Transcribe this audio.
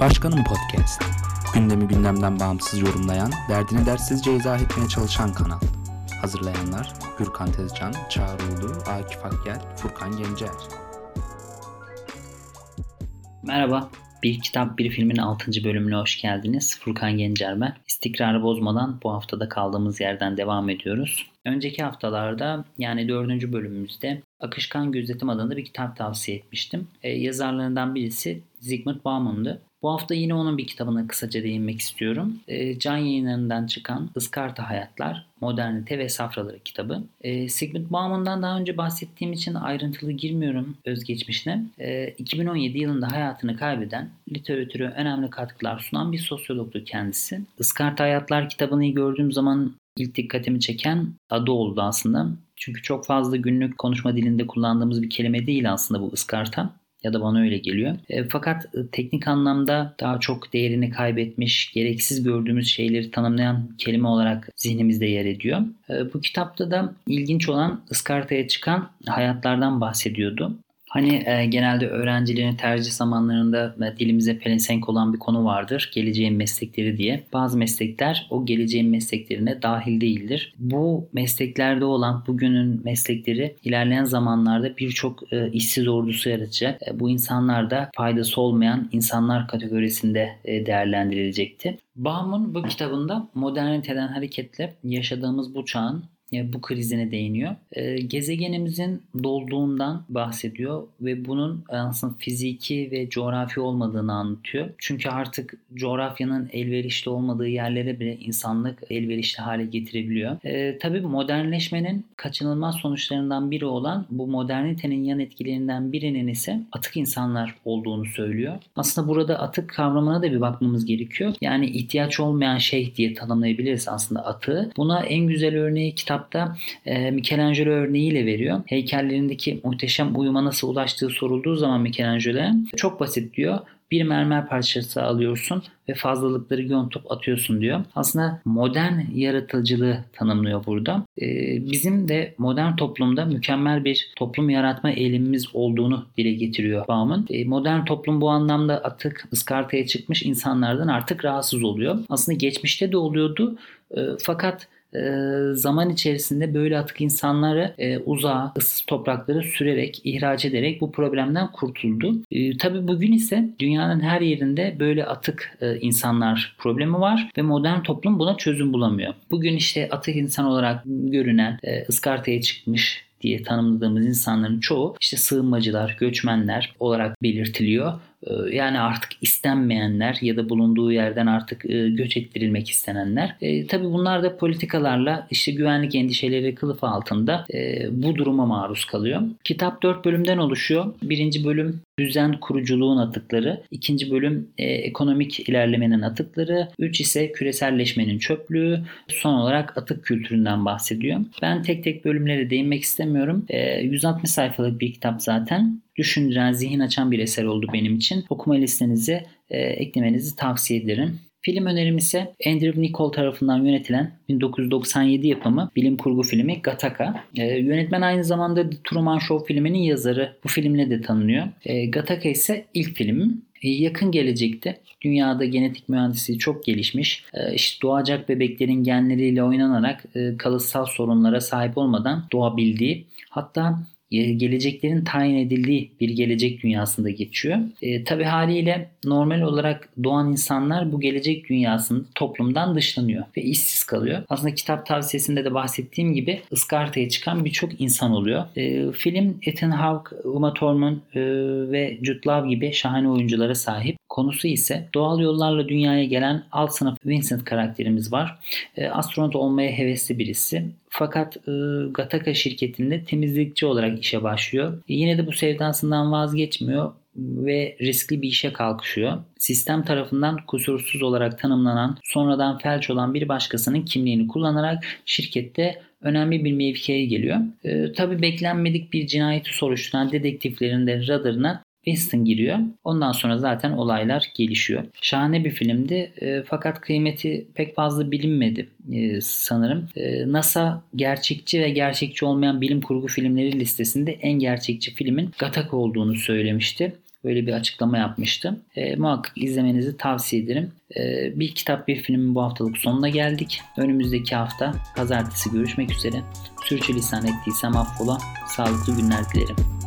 Başkanım Podcast. Gündemi gündemden bağımsız yorumlayan, derdini dersizce izah etmeye çalışan kanal. Hazırlayanlar Gürkan Tezcan, Çağrı Ulu, Akif Akgel, Furkan Gencer. Merhaba. Bir kitap bir filmin 6. bölümüne hoş geldiniz. Furkan Gencer ben. İstikrarı bozmadan bu haftada kaldığımız yerden devam ediyoruz. Önceki haftalarda yani 4. bölümümüzde Akışkan Gözetim adında bir kitap tavsiye etmiştim. E, yazarlarından birisi Zygmunt Bauman'dı. Bu hafta yine onun bir kitabına kısaca değinmek istiyorum. E, Can yayınlarından çıkan Iskarta Hayatlar, Modernite ve Safraları kitabı. E, Sigmund Bauman'dan daha önce bahsettiğim için ayrıntılı girmiyorum özgeçmişine. E, 2017 yılında hayatını kaybeden, literatüre önemli katkılar sunan bir sosyologtu kendisi. Iskarta Hayatlar kitabını gördüğüm zaman ilk dikkatimi çeken adı oldu aslında. Çünkü çok fazla günlük konuşma dilinde kullandığımız bir kelime değil aslında bu ıskarta ya da bana öyle geliyor. E, fakat e, teknik anlamda daha çok değerini kaybetmiş, gereksiz gördüğümüz şeyleri tanımlayan kelime olarak zihnimizde yer ediyor. E, bu kitapta da ilginç olan ıskartaya çıkan hayatlardan bahsediyordu. Hani e, genelde öğrencilerin tercih zamanlarında e, dilimize pelesenk olan bir konu vardır. Geleceğin meslekleri diye. Bazı meslekler o geleceğin mesleklerine dahil değildir. Bu mesleklerde olan bugünün meslekleri ilerleyen zamanlarda birçok e, işsiz ordusu yaratacak. E, bu insanlar da faydası olmayan insanlar kategorisinde e, değerlendirilecekti. Baum'un bu kitabında moderniteden hareketle yaşadığımız bu çağın bu krizine değiniyor. Ee, gezegenimizin dolduğundan bahsediyor ve bunun aslında fiziki ve coğrafi olmadığını anlatıyor. Çünkü artık coğrafyanın elverişli olmadığı yerlere bile insanlık elverişli hale getirebiliyor. Ee, tabii modernleşmenin kaçınılmaz sonuçlarından biri olan bu modernitenin yan etkilerinden birinin ise atık insanlar olduğunu söylüyor. Aslında burada atık kavramına da bir bakmamız gerekiyor. Yani ihtiyaç olmayan şey diye tanımlayabiliriz aslında atığı. Buna en güzel örneği kitap kitapta e, Michelangelo örneğiyle veriyor. Heykellerindeki muhteşem uyuma nasıl ulaştığı sorulduğu zaman Michelangelo'ya çok basit diyor bir mermer parçası alıyorsun ve fazlalıkları yontup atıyorsun diyor. Aslında modern yaratıcılığı tanımlıyor burada. Ee, bizim de modern toplumda mükemmel bir toplum yaratma eğilimimiz olduğunu dile getiriyor Baum'un. Ee, modern toplum bu anlamda atık, ıskartaya çıkmış insanlardan artık rahatsız oluyor. Aslında geçmişte de oluyordu. Ee, fakat zaman içerisinde böyle atık insanları e, uzağa, ıssız topraklara sürerek, ihraç ederek bu problemden kurtuldu. E, tabii bugün ise dünyanın her yerinde böyle atık e, insanlar problemi var ve modern toplum buna çözüm bulamıyor. Bugün işte atık insan olarak görünen, e, ıskartaya çıkmış diye tanımladığımız insanların çoğu işte sığınmacılar, göçmenler olarak belirtiliyor. Ee, yani artık istenmeyenler ya da bulunduğu yerden artık e, göç ettirilmek istenenler. E, tabii bunlar da politikalarla işte güvenlik endişeleri kılıfı altında e, bu duruma maruz kalıyor. Kitap 4 bölümden oluşuyor. Birinci bölüm düzen kuruculuğun atıkları, ikinci bölüm e, ekonomik ilerlemenin atıkları, üç ise küreselleşmenin çöplüğü, son olarak atık kültüründen bahsediyor. Ben tek tek bölümlere değinmek istemiyorum. E, 160 sayfalık bir kitap zaten düşündüren, zihin açan bir eser oldu benim için. Okuma listenize e, eklemenizi tavsiye ederim. Film önerim ise Andrew Niccol tarafından yönetilen 1997 yapımı bilim kurgu filmi Gattaca. E, yönetmen aynı zamanda The Truman Show filminin yazarı. Bu filmle de tanınıyor. E, Gattaca ise ilk filmim. E, yakın gelecekte dünyada genetik mühendisliği çok gelişmiş. E, işte doğacak bebeklerin genleriyle oynanarak e, kalıtsal sorunlara sahip olmadan doğabildiği hatta geleceklerin tayin edildiği bir gelecek dünyasında geçiyor. E, Tabi haliyle normal olarak doğan insanlar bu gelecek dünyasında toplumdan dışlanıyor ve işsiz kalıyor. Aslında kitap tavsiyesinde de bahsettiğim gibi ıskartaya çıkan birçok insan oluyor. E, film Ethan Hawke, Uma Thurman e, ve Jude Law gibi şahane oyunculara sahip. Konusu ise doğal yollarla dünyaya gelen alt sınıf Vincent karakterimiz var. E, astronot olmaya hevesli birisi. Fakat e, Gataka şirketinde temizlikçi olarak işe başlıyor. Yine de bu sevdasından vazgeçmiyor ve riskli bir işe kalkışıyor. Sistem tarafından kusursuz olarak tanımlanan, sonradan felç olan bir başkasının kimliğini kullanarak şirkette önemli bir mevkiye geliyor. E, Tabi beklenmedik bir cinayeti soruşturan dedektiflerin de radarına Winston giriyor. Ondan sonra zaten olaylar gelişiyor. Şahane bir filmdi e, fakat kıymeti pek fazla bilinmedi e, sanırım. E, NASA gerçekçi ve gerçekçi olmayan bilim kurgu filmleri listesinde en gerçekçi filmin Gattaca olduğunu söylemişti. Böyle bir açıklama yapmıştı. E, muhakkak izlemenizi tavsiye ederim. E, bir kitap bir filmin bu haftalık sonuna geldik. Önümüzdeki hafta pazartesi görüşmek üzere. Sürçülisan ettiysem affola. Sağlıklı günler dilerim.